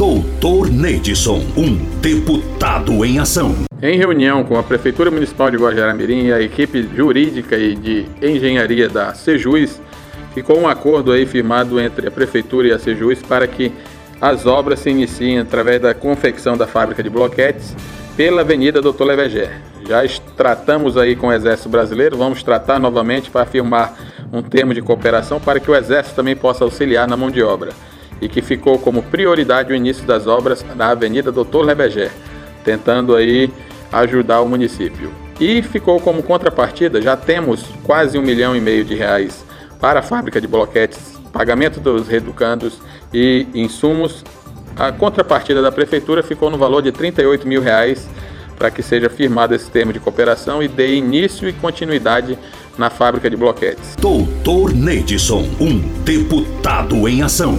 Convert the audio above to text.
Doutor Neidson, um deputado em ação. Em reunião com a Prefeitura Municipal de Guajará-Mirim e a equipe jurídica e de engenharia da Sejus, ficou um acordo aí firmado entre a Prefeitura e a Sejus para que as obras se iniciem através da confecção da fábrica de bloquetes pela Avenida Doutor Leveger. Já tratamos aí com o Exército Brasileiro, vamos tratar novamente para firmar um termo de cooperação para que o Exército também possa auxiliar na mão de obra e que ficou como prioridade o início das obras na Avenida Doutor Lebeger, tentando aí ajudar o município. E ficou como contrapartida, já temos quase um milhão e meio de reais para a fábrica de bloquetes, pagamento dos reeducandos e insumos. A contrapartida da prefeitura ficou no valor de 38 mil reais para que seja firmado esse termo de cooperação e dê início e continuidade na fábrica de bloquetes. Doutor Neidson, um deputado em ação.